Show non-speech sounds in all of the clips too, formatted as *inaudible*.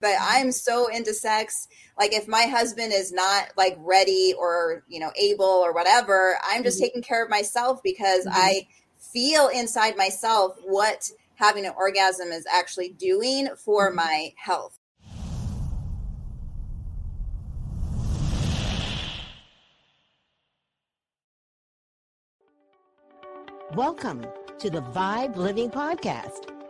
but I'm so into sex. Like if my husband is not like ready or, you know, able or whatever, I'm just mm-hmm. taking care of myself because mm-hmm. I feel inside myself what having an orgasm is actually doing for mm-hmm. my health. Welcome to the Vibe Living Podcast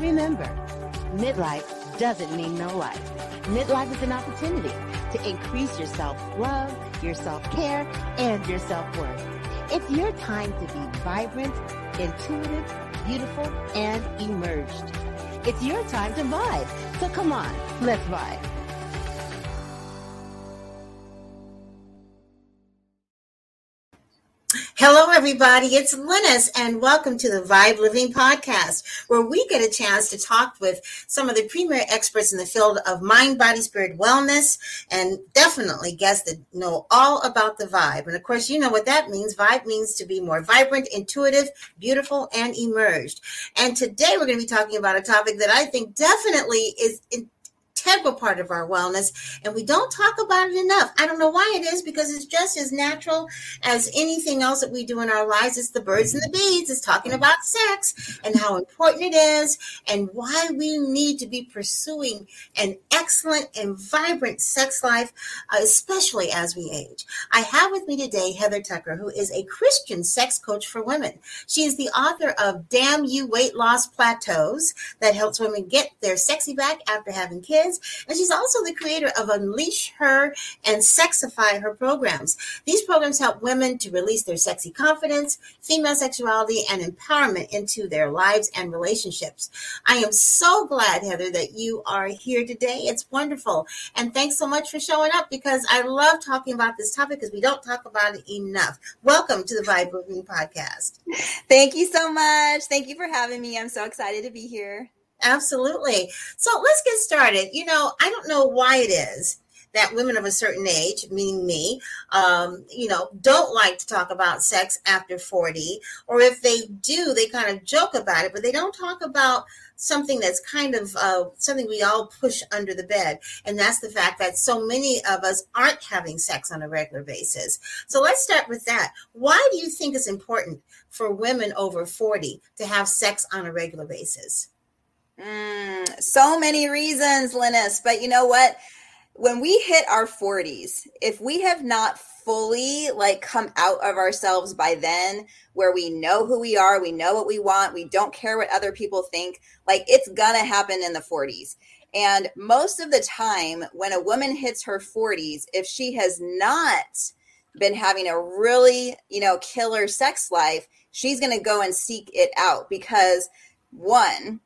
Remember, midlife doesn't mean no life. Midlife is an opportunity to increase your self-love, your self-care, and your self-worth. It's your time to be vibrant, intuitive, beautiful, and emerged. It's your time to vibe. So come on, let's vibe. Hello, everybody. It's Lennis, and welcome to the Vibe Living Podcast, where we get a chance to talk with some of the premier experts in the field of mind, body, spirit wellness, and definitely guests that know all about the vibe. And of course, you know what that means. Vibe means to be more vibrant, intuitive, beautiful, and emerged. And today we're going to be talking about a topic that I think definitely is in integral part of our wellness, and we don't talk about it enough. I don't know why it is because it's just as natural as anything else that we do in our lives. It's the birds and the bees. It's talking about sex and how important it is, and why we need to be pursuing an excellent and vibrant sex life, uh, especially as we age. I have with me today Heather Tucker, who is a Christian sex coach for women. She is the author of Damn You Weight Loss Plateaus that helps women get their sexy back after having kids and she's also the creator of Unleash Her and Sexify Her programs. These programs help women to release their sexy confidence, female sexuality, and empowerment into their lives and relationships. I am so glad, Heather, that you are here today. It's wonderful. And thanks so much for showing up because I love talking about this topic because we don't talk about it enough. Welcome to the Vibe Living Podcast. Thank you so much. Thank you for having me. I'm so excited to be here. Absolutely. So let's get started. You know, I don't know why it is that women of a certain age, meaning me, um, you know, don't like to talk about sex after 40. Or if they do, they kind of joke about it, but they don't talk about something that's kind of uh, something we all push under the bed. And that's the fact that so many of us aren't having sex on a regular basis. So let's start with that. Why do you think it's important for women over 40 to have sex on a regular basis? Mm, so many reasons, Lennis. But you know what? When we hit our 40s, if we have not fully like come out of ourselves by then, where we know who we are, we know what we want, we don't care what other people think, like it's gonna happen in the 40s. And most of the time, when a woman hits her 40s, if she has not been having a really, you know, killer sex life, she's going to go and seek it out because one,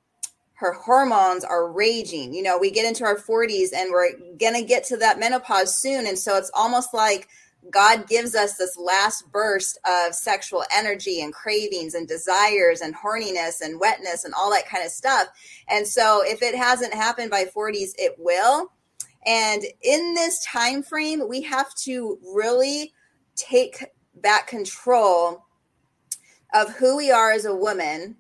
her hormones are raging. You know, we get into our 40s and we're going to get to that menopause soon. And so it's almost like God gives us this last burst of sexual energy and cravings and desires and horniness and wetness and all that kind of stuff. And so if it hasn't happened by 40s, it will. And in this time frame, we have to really take back control of who we are as a woman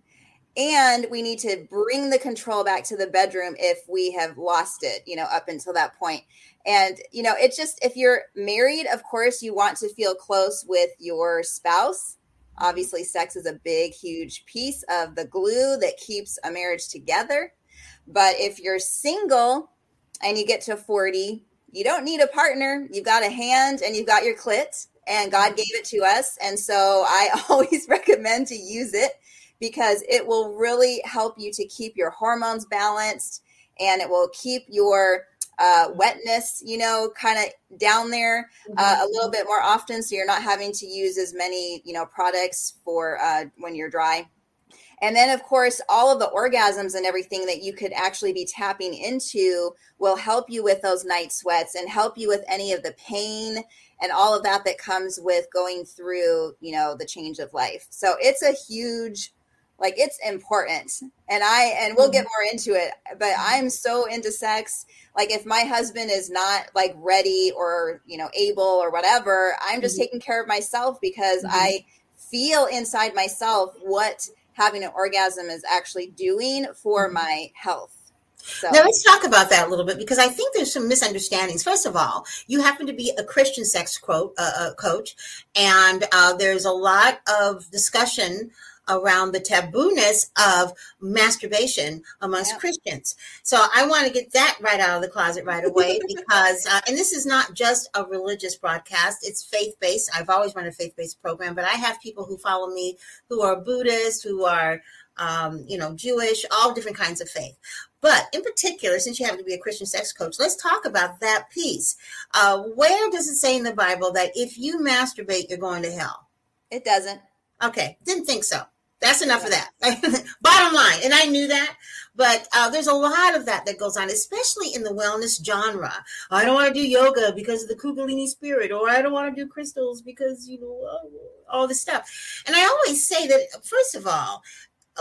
and we need to bring the control back to the bedroom if we have lost it you know up until that point. And you know it's just if you're married of course you want to feel close with your spouse. Obviously sex is a big huge piece of the glue that keeps a marriage together. But if you're single and you get to 40 you don't need a partner. You've got a hand and you've got your clit and god mm-hmm. gave it to us. And so i *laughs* always recommend to use it because it will really help you to keep your hormones balanced and it will keep your uh, wetness, you know, kind of down there uh, a little bit more often. So you're not having to use as many, you know, products for uh, when you're dry. And then, of course, all of the orgasms and everything that you could actually be tapping into will help you with those night sweats and help you with any of the pain and all of that that comes with going through, you know, the change of life. So it's a huge, like, it's important. And I, and we'll get mm-hmm. more into it, but I'm so into sex. Like, if my husband is not like ready or, you know, able or whatever, I'm just mm-hmm. taking care of myself because mm-hmm. I feel inside myself what having an orgasm is actually doing for mm-hmm. my health. So. Now let's talk about that a little bit because I think there's some misunderstandings. First of all, you happen to be a Christian sex quote, uh, uh, coach, and uh, there's a lot of discussion around the tabooness of masturbation amongst yep. Christians. So I want to get that right out of the closet right away *laughs* because, uh, and this is not just a religious broadcast, it's faith based. I've always run a faith based program, but I have people who follow me who are Buddhist, who are um, you know, Jewish, all different kinds of faith. But in particular, since you happen to be a Christian sex coach, let's talk about that piece. Uh, where does it say in the Bible that if you masturbate, you're going to hell? It doesn't. Okay, didn't think so. That's enough of that. *laughs* Bottom line, and I knew that, but uh, there's a lot of that that goes on, especially in the wellness genre. I don't want to do yoga because of the Kundalini spirit, or I don't want to do crystals because you know all this stuff. And I always say that first of all,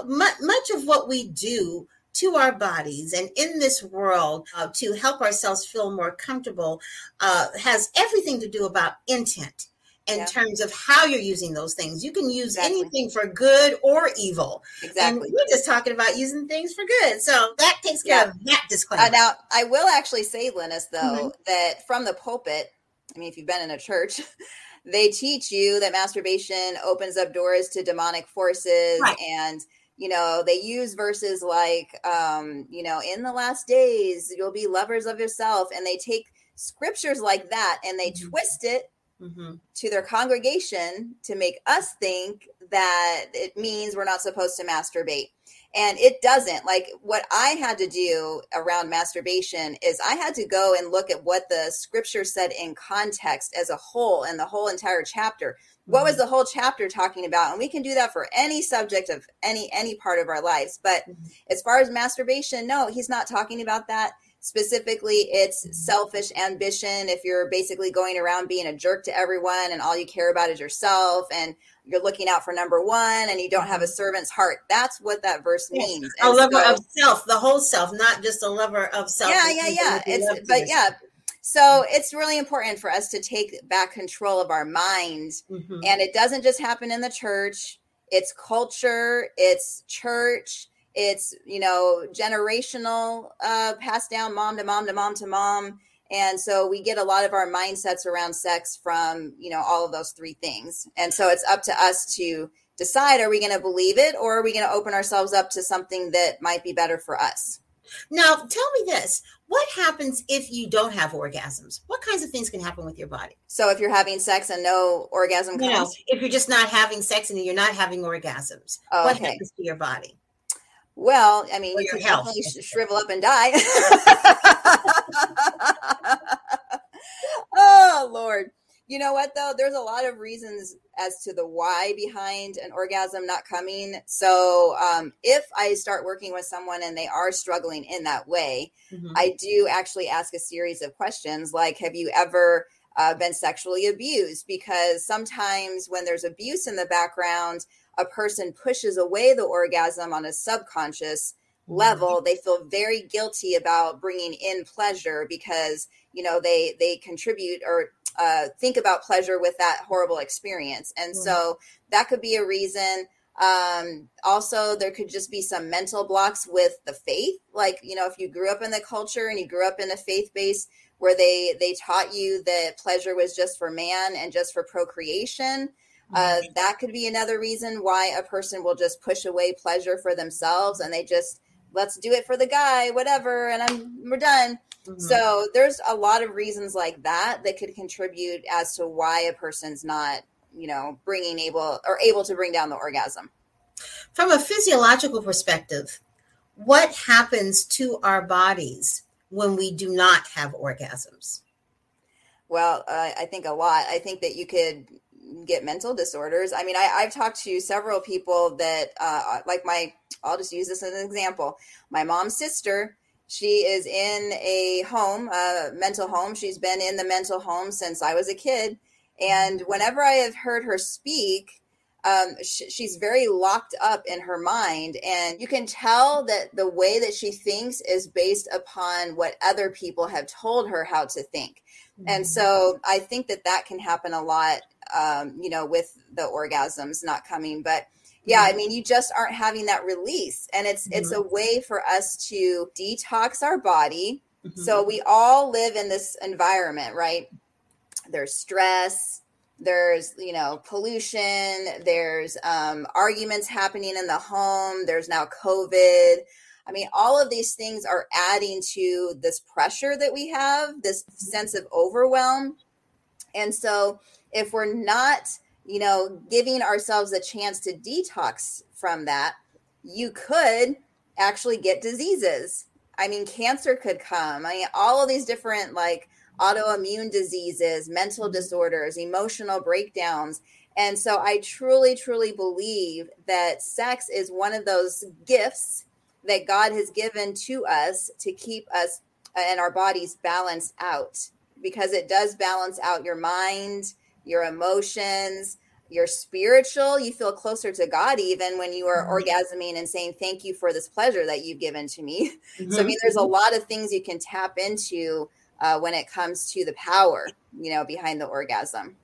much of what we do to our bodies and in this world uh, to help ourselves feel more comfortable uh, has everything to do about intent in yeah. terms of how you're using those things. You can use exactly. anything for good or evil. Exactly. And we're just talking about using things for good. So that takes care yeah. of that disclaimer. Uh, now, I will actually say, Linus, though, mm-hmm. that from the pulpit, I mean, if you've been in a church, *laughs* they teach you that masturbation opens up doors to demonic forces right. and – you know they use verses like um you know in the last days you'll be lovers of yourself and they take scriptures like that and they mm-hmm. twist it mm-hmm. to their congregation to make us think that it means we're not supposed to masturbate and it doesn't like what i had to do around masturbation is i had to go and look at what the scripture said in context as a whole and the whole entire chapter what was mm-hmm. the whole chapter talking about and we can do that for any subject of any any part of our lives but mm-hmm. as far as masturbation no he's not talking about that specifically it's mm-hmm. selfish ambition. If you're basically going around being a jerk to everyone and all you care about is yourself and you're looking out for number one and you don't have a servant's heart that's what that verse means. A lover so, of self the whole self not just a lover of self. Yeah yeah yeah. it's but yeah. so it's really important for us to take back control of our minds. Mm-hmm. And it doesn't just happen in the church, it's culture, it's church, it's, you know, generational, uh, passed down mom to mom to mom to mom. And so we get a lot of our mindsets around sex from, you know, all of those three things. And so it's up to us to decide are we going to believe it or are we going to open ourselves up to something that might be better for us? Now, tell me this what happens if you don't have orgasms? What kinds of things can happen with your body? So, if you're having sex and no orgasm comes, know, if you're just not having sex and you're not having orgasms, oh, what happens to your body? Well, I mean, you can health. definitely shrivel up and die. *laughs* oh Lord. You know what though? There's a lot of reasons as to the why behind an orgasm not coming. So um, if I start working with someone and they are struggling in that way, mm-hmm. I do actually ask a series of questions like, "Have you ever?" Uh, been sexually abused because sometimes when there's abuse in the background, a person pushes away the orgasm on a subconscious mm-hmm. level they feel very guilty about bringing in pleasure because you know they they contribute or uh, think about pleasure with that horrible experience. And mm-hmm. so that could be a reason. Um, also, there could just be some mental blocks with the faith. Like, you know, if you grew up in the culture and you grew up in a faith base where they they taught you that pleasure was just for man and just for procreation, uh, mm-hmm. that could be another reason why a person will just push away pleasure for themselves and they just let's do it for the guy, whatever, and I'm we're done. Mm-hmm. So there's a lot of reasons like that that could contribute as to why a person's not, you know, bringing able or able to bring down the orgasm. From a physiological perspective, what happens to our bodies when we do not have orgasms? Well, uh, I think a lot. I think that you could get mental disorders. I mean, I, I've talked to several people that, uh, like my, I'll just use this as an example. My mom's sister, she is in a home, a mental home. She's been in the mental home since I was a kid. And whenever I have heard her speak, um, sh- she's very locked up in her mind. And you can tell that the way that she thinks is based upon what other people have told her how to think. And mm-hmm. so I think that that can happen a lot, um, you know, with the orgasms not coming. But yeah, I mm-hmm. mean, you just aren't having that release, and it's mm-hmm. it's a way for us to detox our body. Mm-hmm. So we all live in this environment, right? There's stress, there's you know pollution, there's um, arguments happening in the home. There's now COVID. I mean, all of these things are adding to this pressure that we have, this sense of overwhelm. And so, if we're not, you know, giving ourselves a chance to detox from that, you could actually get diseases. I mean, cancer could come. I mean, all of these different like autoimmune diseases, mental mm-hmm. disorders, emotional breakdowns. And so I truly, truly believe that sex is one of those gifts that God has given to us to keep us and our bodies balanced out because it does balance out your mind, your emotions, your spiritual. You feel closer to God even when you are mm-hmm. orgasming and saying, Thank you for this pleasure that you've given to me. Mm-hmm. *laughs* So, I mean, there's a lot of things you can tap into uh, when it comes to the power, you know, behind the orgasm.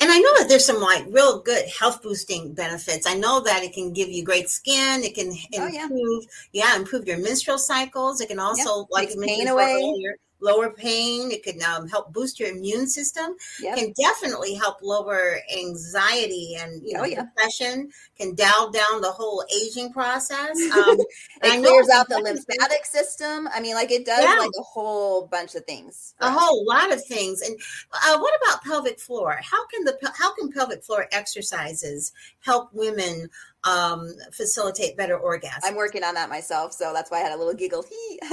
And I know that there's some like real good health boosting benefits. I know that it can give you great skin. It can improve, oh, yeah. yeah. improve your menstrual cycles. It can also like pain away. Earlier, lower pain. It can um, help boost your immune system. Yep. Can definitely help lower anxiety and you oh, know, oh, yeah. depression. Can dial down the whole aging process. *laughs* Um, it clears out the lymphatic system. I mean, like it does yeah. like a whole bunch of things. A whole lot of things. And uh, what about pelvic floor? How can the how can pelvic floor exercises help women um, facilitate better orgasms. I'm working on that myself, so that's why I had a little giggle. *laughs* *laughs*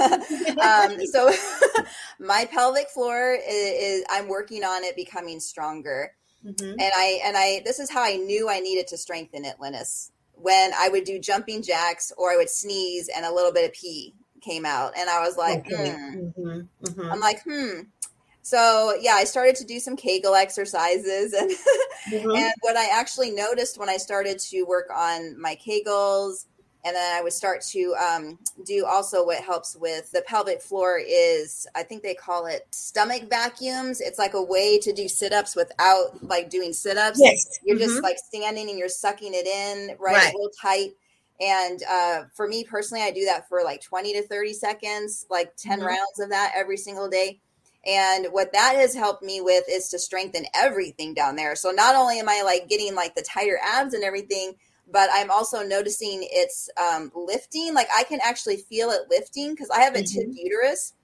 um, so *laughs* my pelvic floor is, is, I'm working on it becoming stronger, mm-hmm. and I and I this is how I knew I needed to strengthen it, Linus. When I would do jumping jacks or I would sneeze and a little bit of pee came out, and I was like, okay. hmm. mm-hmm. Mm-hmm. I'm like, hmm so yeah, I started to do some Kegel exercises, *laughs* and mm-hmm. and what I actually noticed when I started to work on my Kegels, and then I would start to um, do also what helps with the pelvic floor is I think they call it stomach vacuums. It's like a way to do sit ups without like doing sit ups. Yes, you're mm-hmm. just like standing and you're sucking it in right, right. real tight. And uh, for me personally, I do that for like 20 to 30 seconds, like 10 mm-hmm. rounds of that every single day and what that has helped me with is to strengthen everything down there. So not only am I like getting like the tighter abs and everything, but I'm also noticing it's um, lifting. Like I can actually feel it lifting because I have a mm-hmm. tipped uterus.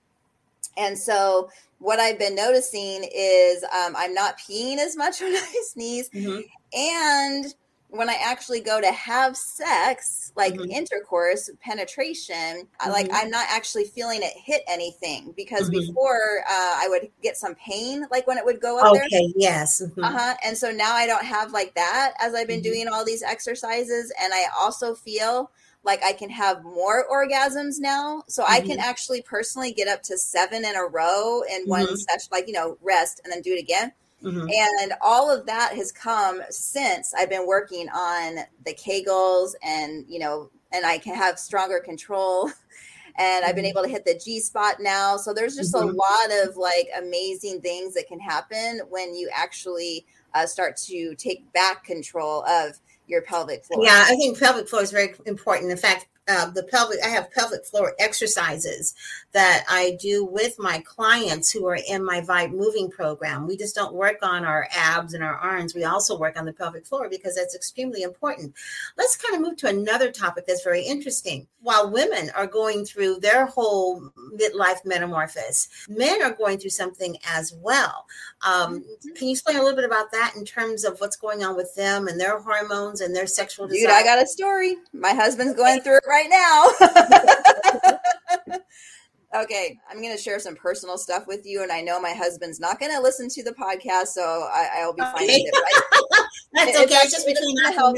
And so what I've been noticing is um, I'm not peeing as much *laughs* when I sneeze. Mm-hmm. And when I actually go to have sex, like mm-hmm. intercourse, penetration, mm-hmm. I, like I'm not actually feeling it hit anything because mm-hmm. before uh, I would get some pain, like when it would go up okay, there. Okay, yes. Mm-hmm. Uh huh. And so now I don't have like that as I've been mm-hmm. doing all these exercises, and I also feel like I can have more orgasms now. So I can mm-hmm. actually personally get up to seven in a row in one session, like you know, rest and then do it again. Mm-hmm. And all of that has come since I've been working on the Kegels and, you know, and I can have stronger control. *laughs* And I've been mm-hmm. able to hit the G spot now. So there's just mm-hmm. a lot of like amazing things that can happen when you actually uh, start to take back control of your pelvic floor. Yeah, I think pelvic floor is very important. In fact, uh, the pelvic, I have pelvic floor exercises that I do with my clients who are in my Vibe Living program. We just don't work on our abs and our arms. We also work on the pelvic floor because that's extremely important. Let's kind of move to another topic that's very interesting. While women are going through their whole midlife metamorphosis, men are going through something as well. Um, mm-hmm. Can you explain a little bit about that in terms of what's going on with them and their hormones and their sexual desire? Dude, I got a story. My husband's going through it right now. *laughs* Okay, I'm going to share some personal stuff with you, and I know my husband's not going to listen to the podcast, so I, will be okay. fine with it. Right? *laughs* That's okay. It's just between us. Help,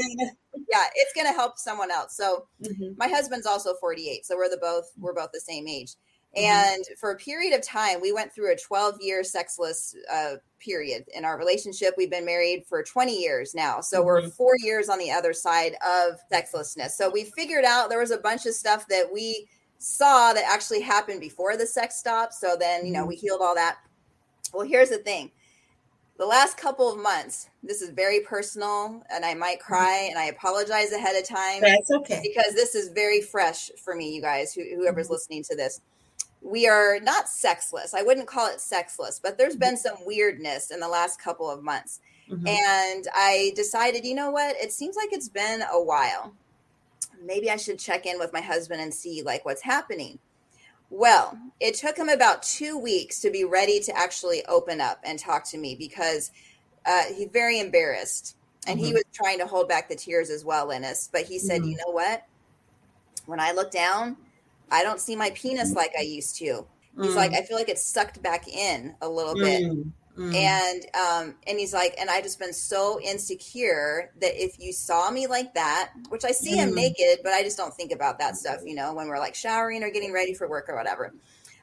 yeah, it's going to help someone else. So, mm-hmm. my husband's also 48, so we're the both we're both the same age. Mm-hmm. And for a period of time, we went through a 12 year sexless uh, period in our relationship. We've been married for 20 years now. So mm-hmm. we're four years on the other side of sexlessness. So we figured out there was a bunch of stuff that we saw that actually happened before the sex stopped. So then, you know, mm-hmm. we healed all that. Well, here's the thing the last couple of months, this is very personal and I might mm-hmm. cry and I apologize ahead of time. That's okay. Because this is very fresh for me, you guys, whoever's mm-hmm. listening to this we are not sexless. I wouldn't call it sexless, but there's been some weirdness in the last couple of months. Mm-hmm. And I decided, you know what? It seems like it's been a while. Maybe I should check in with my husband and see like what's happening. Well, it took him about two weeks to be ready to actually open up and talk to me because uh, he's very embarrassed and mm-hmm. he was trying to hold back the tears as well, Linus. But he said, mm-hmm. you know what? When I look down, I don't see my penis like I used to. He's mm. like, I feel like it's sucked back in a little bit. Mm. Mm. And um, and he's like, and I just been so insecure that if you saw me like that, which I see him mm. naked, but I just don't think about that stuff, you know, when we're like showering or getting ready for work or whatever.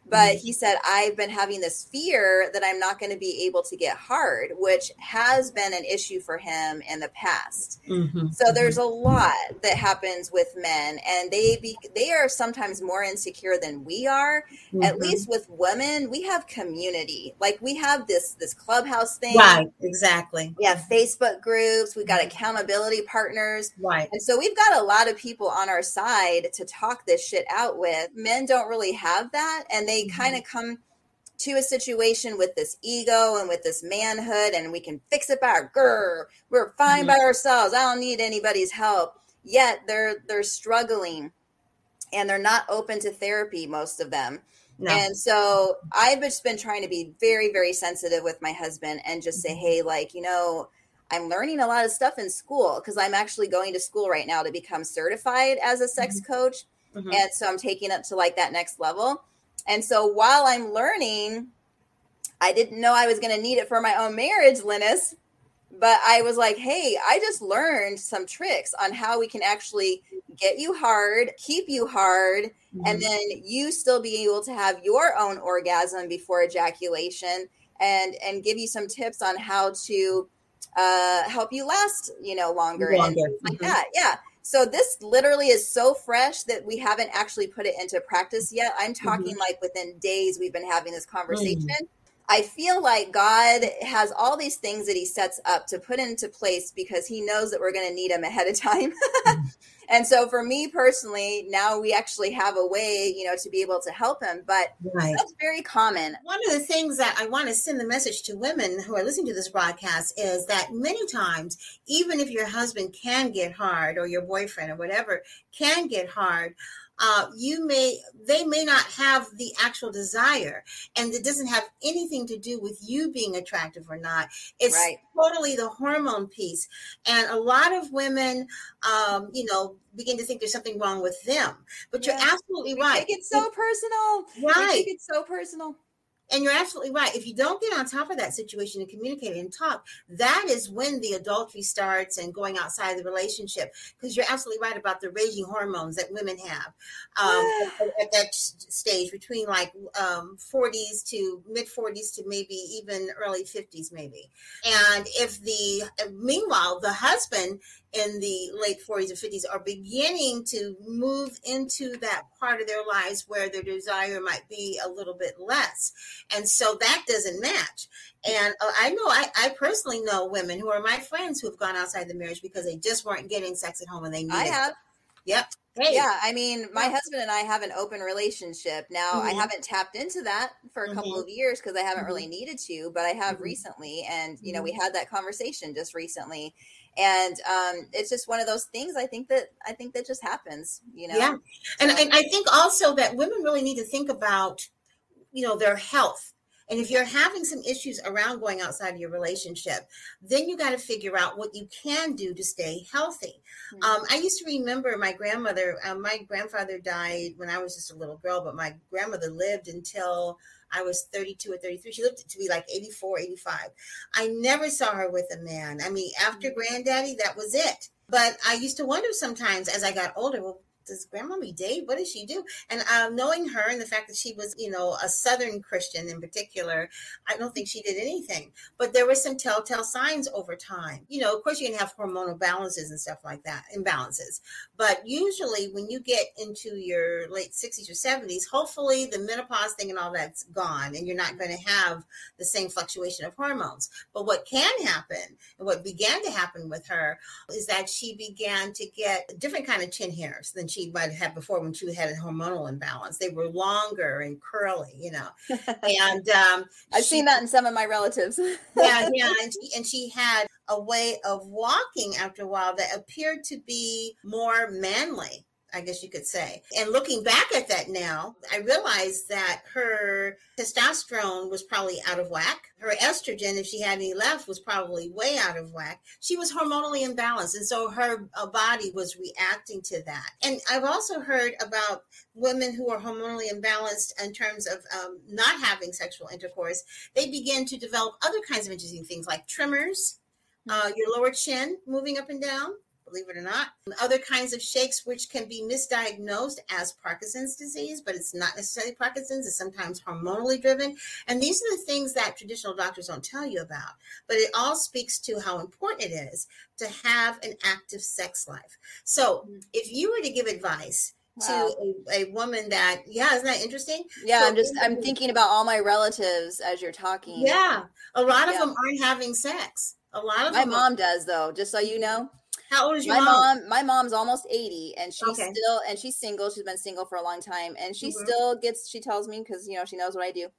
But he said, I've been having this fear that I'm not going to be able to get hard, which has been an issue for him in the past. Mm-hmm. So there's a lot that happens with men, and they be, they are sometimes more insecure than we are. Mm-hmm. At least with women, we have community. Like we have this this clubhouse thing. Right, exactly. We have Facebook groups, we've got accountability partners. Right. And so we've got a lot of people on our side to talk this shit out with. Men don't really have that, and they kind of come to a situation with this ego and with this manhood and we can fix it by our grr we're fine by ourselves i don't need anybody's help yet they're they're struggling and they're not open to therapy most of them no. and so i've just been trying to be very very sensitive with my husband and just say mm-hmm. hey like you know i'm learning a lot of stuff in school because i'm actually going to school right now to become certified as a sex mm-hmm. coach mm-hmm. and so i'm taking it to like that next level and so while I'm learning, I didn't know I was going to need it for my own marriage, Linus. But I was like, hey, I just learned some tricks on how we can actually get you hard, keep you hard, mm-hmm. and then you still be able to have your own orgasm before ejaculation and and give you some tips on how to uh help you last you know longer, longer. and like mm-hmm. that yeah so this literally is so fresh that we haven't actually put it into practice yet. I'm talking mm-hmm. like within days we've been having this conversation. Mm. I feel like God has all these things that he sets up to put into place because he knows that we're going to need Him ahead of time. mm-hmm. *laughs* And so for me personally, now we actually have a way, you know, to be able to help him. But right. that's very common. One of the things that I want to send the message to women who are listening to this broadcast is that many times, even if your husband can get hard or your boyfriend or whatever can get hard, uh, you may they may not have the actual desire and it doesn't have anything to do with you being attractive or not. It's right. totally the hormone piece. And a lot of women um, you know begin to think there's something wrong with them. But yeah. you're absolutely right. it's so personal. Right. it's so personal and you're absolutely right. If you don't get on top of that situation and communicate and talk, that is when the adultery starts and going outside the relationship. Because you're absolutely right about the raging hormones that women have um, at, *sighs* at, that stage between like um, 40s to mid 40s to maybe even early 50s, maybe. And if the, meanwhile, the husband in the late 40s or 50s are beginning to move into that part of their lives where their desire might be a little bit less. And so that doesn't match. And uh, I know, I, I, personally know women who are my friends who have gone outside the marriage because they just weren't getting sex at home and they needed I have. It. Yep. Hey. Yeah, I mean, my yeah. husband and I have an open relationship. Now, mm-hmm. I haven't tapped into that for a mm-hmm. couple of years because I haven't mm-hmm. really needed to, but I have mm-hmm. recently. And, you know, we mm-hmm. had that conversation just recently and um, it's just one of those things i think that i think that just happens you know? Yeah. And, and i think also that women really need to think about you know their health And if you're having some issues around going outside of your relationship, then you got to figure out what you can do to stay healthy. Mm-hmm. Um, I used to remember my grandmother, uh, my grandfather died when I was just a little girl, but my grandmother lived until I was 32 or 33. She lived to be like 84, 85. I never saw her with a man. I mean, after mm-hmm. granddaddy, that was it. But I used to wonder sometimes as I got older, well, does grandmommy date? What does she do? And uh, knowing her and the fact that she was, you know, a Southern Christian in particular, I don't think she did anything. But there were some telltale signs over time. You know, of course, you can have hormonal balances and stuff like that, imbalances. But usually, when you get into your late 60s or 70s, hopefully the menopause thing and all that's gone, and you're not going to have the same fluctuation of hormones. But what can happen, and what began to happen with her, is that she began to get different kind of chin hairs than she she might have had before when she had a hormonal imbalance. They were longer and curly, you know. *laughs* And um, I've she, seen that in some of my relatives. *laughs* yeah, yeah. And she, and she had a way of walking after a while that appeared to be more manly I guess you could say. And looking back at that now, I realized that her testosterone was probably out of whack. Her estrogen, if she had any left, was probably way out of whack. She was hormonally imbalanced. And so her uh, body was reacting to that. And I've also heard about women who are hormonally imbalanced in terms of um, not having sexual intercourse. They begin to develop other kinds of interesting things like tremors, uh, your lower chin moving up and down believe it or not. Other kinds of shakes, which can be misdiagnosed as Parkinson's disease, but it's not necessarily Parkinson's, it's sometimes hormonally driven. And these are the things that traditional doctors don't tell you about. But it all speaks to how important it is to have an active sex life. So mm-hmm. if you were to give advice, Wow. to a, a, woman that yeah isn't that interesting yeah so, i'm just i'm thinking about all my relatives as you're talking yeah a lot of yeah. them aren't having sex a lot of my mom does though just so you know how old is your my mom? mom? My mom's almost 80 and she's okay. still and she's single. She's been single for a long time and she mm-hmm. still gets she tells me cuz you know she knows what I do.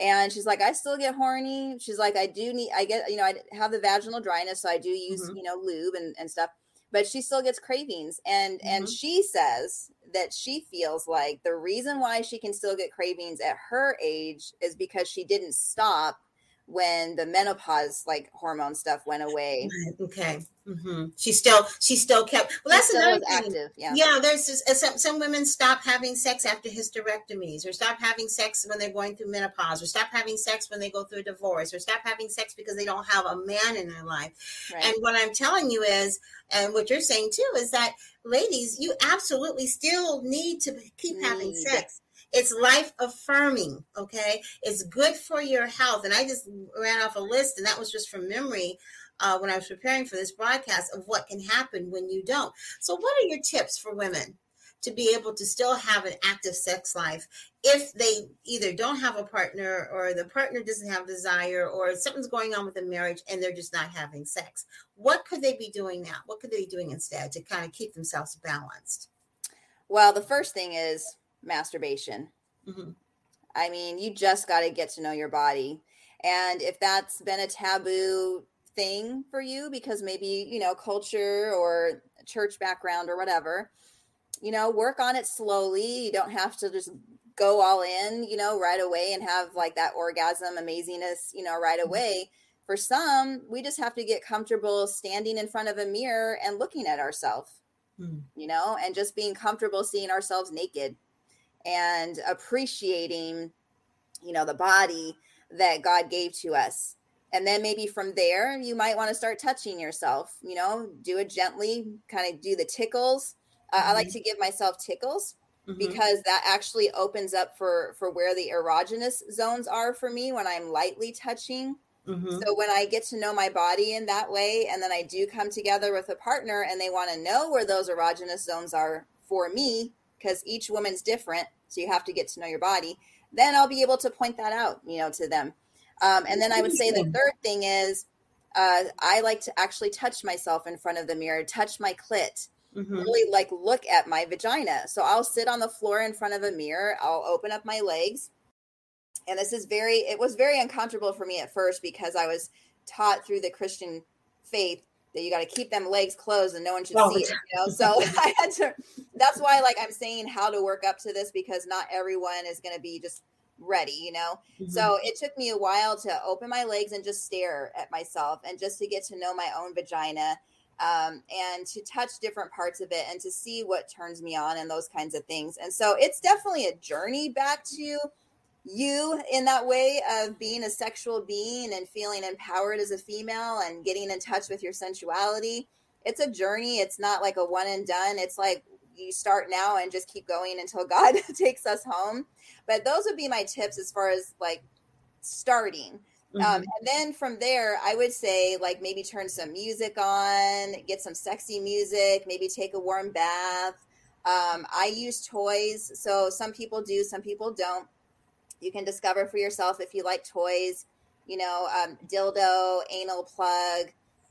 And she's like I still get horny. She's like I do need I get you know I have the vaginal dryness so I do use, mm-hmm. you know, lube and and stuff. But she still gets cravings and mm-hmm. and she says that she feels like the reason why she can still get cravings at her age is because she didn't stop when the menopause like hormone stuff went away. Okay. Mm-hmm. She still she still kept. Well, that's another thing. Active, yeah. Yeah. There's just, uh, some some women stop having sex after hysterectomies, or stop having sex when they're going through menopause, or stop having sex when they go through a divorce, or stop having sex because they don't have a man in their life. Right. And what I'm telling you is, and what you're saying too, is that ladies, you absolutely still need to keep having sex. It's life affirming, okay? It's good for your health. And I just ran off a list, and that was just from memory uh, when I was preparing for this broadcast of what can happen when you don't. So, what are your tips for women to be able to still have an active sex life if they either don't have a partner or the partner doesn't have desire or something's going on with the marriage and they're just not having sex? What could they be doing now? What could they be doing instead to kind of keep themselves balanced? Well, the first thing is masturbation. Mm-hmm. I mean, you just got to get to know your body. And if that's been a taboo thing for you because maybe, you know, culture or church background or whatever, you know, work on it slowly. You don't have to just go all in, you know, right away and have like that orgasm amazingness, you know, right mm-hmm. away. For some, we just have to get comfortable standing in front of a mirror and looking at ourselves, mm. you know, and just being comfortable seeing ourselves naked and appreciating, you know, the body that God gave to us. And then maybe from there, you might want to start touching yourself, you know, do it gently, kind of do the tickles. Uh, mm-hmm. I like mm-hmm. to give myself tickles mm-hmm. because that actually opens up for for where the erogenous zones are for me when I'm lightly touching. Mm-hmm. So when I get to know my body in that way, and then I do come together with a partner and they want to know where those erogenous zones are for me, because each woman's different. So you have to get to know your body. Then I'll be able to point that out, you know, to them. Um, and then I would say the third thing is uh, I like to actually touch myself in front of the mirror, touch my clit, mm-hmm. really like look at my vagina. So I'll sit on the floor in front of a mirror. I'll open up my legs. And this is very, it was very uncomfortable for me at first because I was taught through the Christian faith that you got to keep them legs closed and no one should oh, see it. You know, so *laughs* I had to. That's why, like, I'm saying how to work up to this because not everyone is going to be just ready, you know? Mm-hmm. So it took me a while to open my legs and just stare at myself and just to get to know my own vagina um, and to touch different parts of it and to see what turns me on and those kinds of things. And so it's definitely a journey back to you in that way of being a sexual being and feeling empowered as a female and getting in touch with your sensuality. It's a journey. It's not like a one and done. It's like you start now and just keep going until *laughs* God takes us home. But those would be my tips as far as like starting. Um, mm-hmm. Um, and then from there, I would say like maybe turn some music on, get some sexy music, maybe take a warm bath. Um, I use toys. So some people do, some people don't. You can discover for yourself if you like toys, you know, um, dildo, anal plug,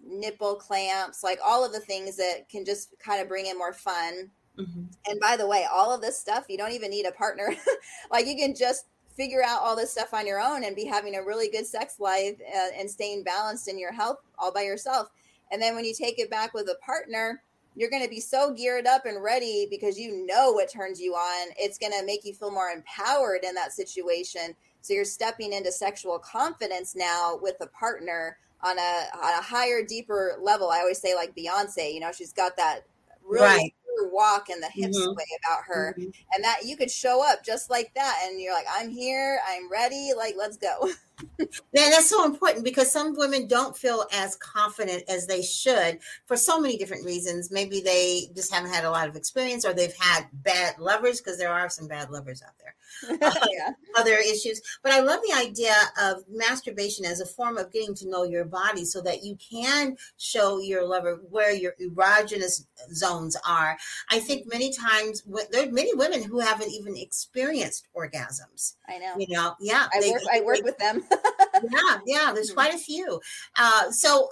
nipple clamps, like all of the things that can just kind of bring in more fun. Mm-hmm. And by the way, all of this stuff, you don't even need a partner. *laughs* like you can just figure out all this stuff on your own and be having a really good sex life and, uh, and staying balanced in your health all by yourself. And then when you take it back with a partner, you're going to be so geared up and ready because you know what turns you on. It's going to make you feel more empowered in that situation. So you're stepping into sexual confidence now with a partner on a on a higher, deeper level. I always say like Beyonce, you know, she's got that really right walk and the hips mm-hmm. way about her mm-hmm. and that you could show up just like that and you're like i'm here i'm ready like let's go *laughs* yeah, that's so important because some women don't feel as confident as they should for so many different reasons. Maybe they just haven't had a lot of experience or they've had bad lovers because there are some bad lovers out there. *laughs* yeah. Uh, other issues. But I love the idea of masturbation as a form of getting to know your body so that you can show your lover where your erogenous zones are. I think many times there are many women who haven't even experienced orgasms. I know. You know, yeah. I they, work, I work they, with them. Yeah, yeah, there's quite a few. Uh, so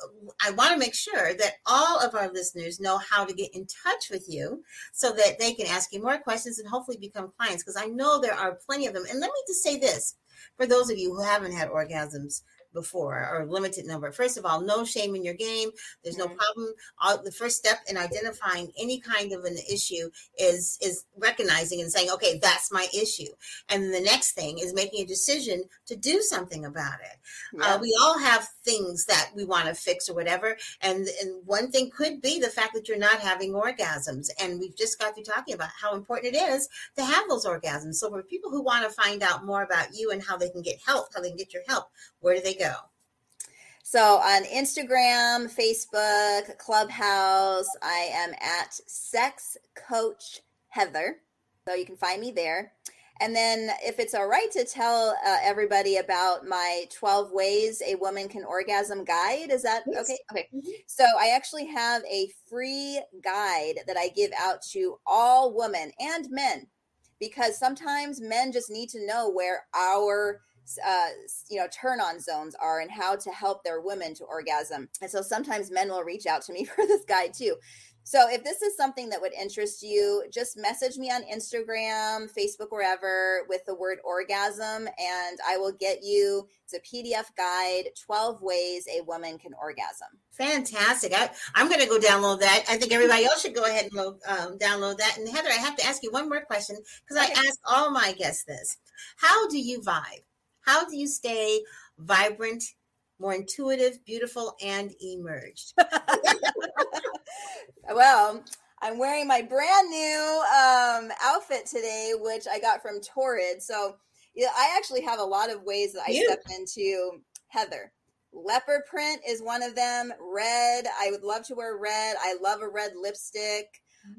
I want to make sure that all of our listeners know how to get in touch with you so that they can ask you more questions and hopefully become clients because I know there are plenty of them. And let me just say this for those of you who haven't had orgasms before or limited number. First of all, no shame in your game. There's no mm-hmm. problem. All, the first step in identifying any kind of an issue is is recognizing and saying, okay, that's my issue. And the next thing is making a decision to do something about it. Uh, yeah. Uh, we all have things that we want to fix or whatever. And, and one thing could be the fact that you're not having orgasms. And we've just got through talking about how important it is to have those orgasms. So for people who want to find out more about you and how they can get help, how they can get your help, where do they go? So on Instagram, Facebook, Clubhouse, I am at Sex Coach Heather. So you can find me there. And then, if it's all right to tell uh, everybody about my 12 ways a woman can orgasm guide, is that yes. okay? Okay. Mm-hmm. So, I actually have a free guide that I give out to all women and men because sometimes men just need to know where our uh, you know turn on zones are and how to help their women to orgasm. And so sometimes men will reach out to me *laughs* for this guide too. So if this is something that would interest you just message me on instagram facebook wherever with the word orgasm and i will get you it's a pdf guide 12 ways a woman can orgasm. Fantastic. I, am going to go download that. I think everybody else should go ahead and load, um, download that. And heather i have to ask you one more question because okay. i ask all my guests this. How do you vibe how do you stay vibrant, more intuitive, beautiful, and emerged? *laughs* well, I'm wearing my brand new um, outfit today, which I got from Torrid. So yeah, I actually have a lot of ways that I you. step into Heather. Leopard print is one of them. Red, I would love to wear red. I love a red lipstick.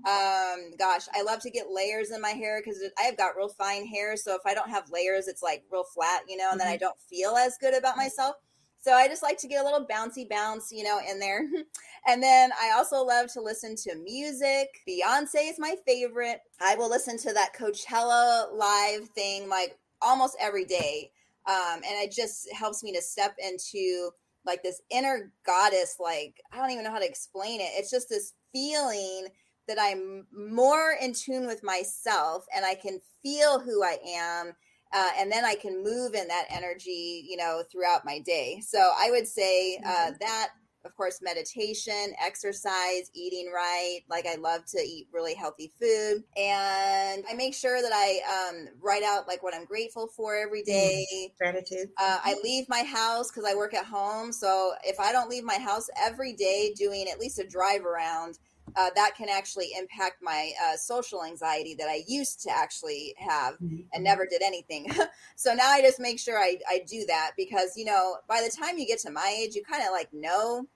Um, gosh, I love to get layers in my hair because I have got real fine hair. So if I don't have layers, it's like real flat, you know, and then I mm-hmm. don't feel as good about myself. So I just like to get a little bouncy bounce, you know, in there. *laughs* and then I also love to listen to music. Beyonce is my favorite. I will listen to that Coachella live thing like almost every day. Um, and it just helps me to step into like this inner goddess, like, I don't even know how to explain it. It's just this feeling that I'm more in tune with myself and I can feel who I am. Uh, and then I can move in that energy, you know, throughout my day. So I would say uh, mm-hmm. that of course, meditation, exercise, eating right. Like I love to eat really healthy food. And I make sure that I um, write out like what I'm grateful for every mm-hmm. Gratitude. Uh, I leave my house because I work at home. So if I don't leave my house every day doing at least a drive around, uh, that can actually impact my uh, social anxiety that I used to actually have mm-hmm. and never did anything. *laughs* so now I just make sure I, I do that because, you know, by the time you get to my age, you kind of like know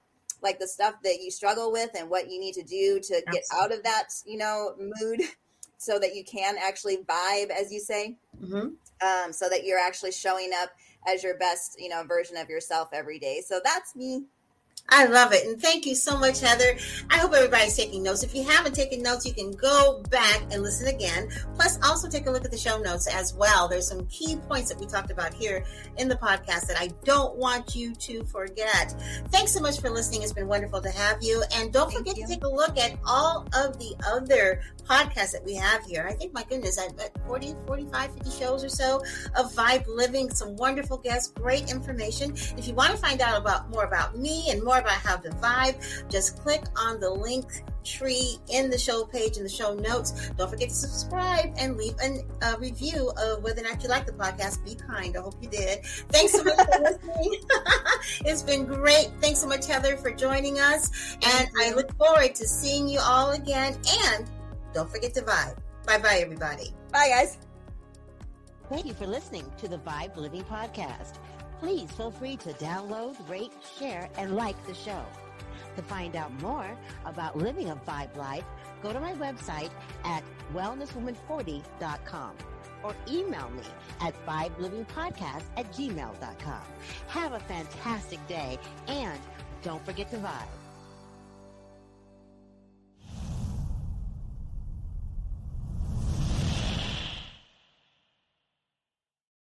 like the stuff that you struggle with and what you need to do to Absolutely. get out of that, you know, mood *laughs* so that you can actually vibe, as you say. Mm-hmm. Um, so that you're actually showing up as your best, you know, version of yourself every day. So that's me. I love it. And thank you so much, Heather. I hope everybody's taking notes. If you haven't taken notes, you can go back and listen again. Plus, also take a look at the show notes as well. There's some key points that we talked about here in the podcast that I don't want you to forget. Thanks so much for listening. It's been wonderful to have you. And don't thank forget you. to take a look at all of the other podcasts that we have here. I think, my goodness, I've got 40, 45, 50 shows or so of Vibe Living, some wonderful guests, great information. If you want to find out about more about me and more about how to vibe, just click on the link tree in the show page in the show notes. Don't forget to subscribe and leave a uh, review of whether or not you like the podcast. Be kind. I hope you did. Thanks so much for *laughs* listening. *laughs* it's been great. Thanks so much, Heather, for joining us. And I look forward to seeing you all again. And don't forget to vibe. Bye bye, everybody. Bye, guys. Thank you for listening to the Vibe Living Podcast. Please feel free to download, rate, share, and like the show. To find out more about living a Vibe life, go to my website at wellnesswoman40.com or email me at vibelivingpodcast at gmail.com. Have a fantastic day and don't forget to vibe.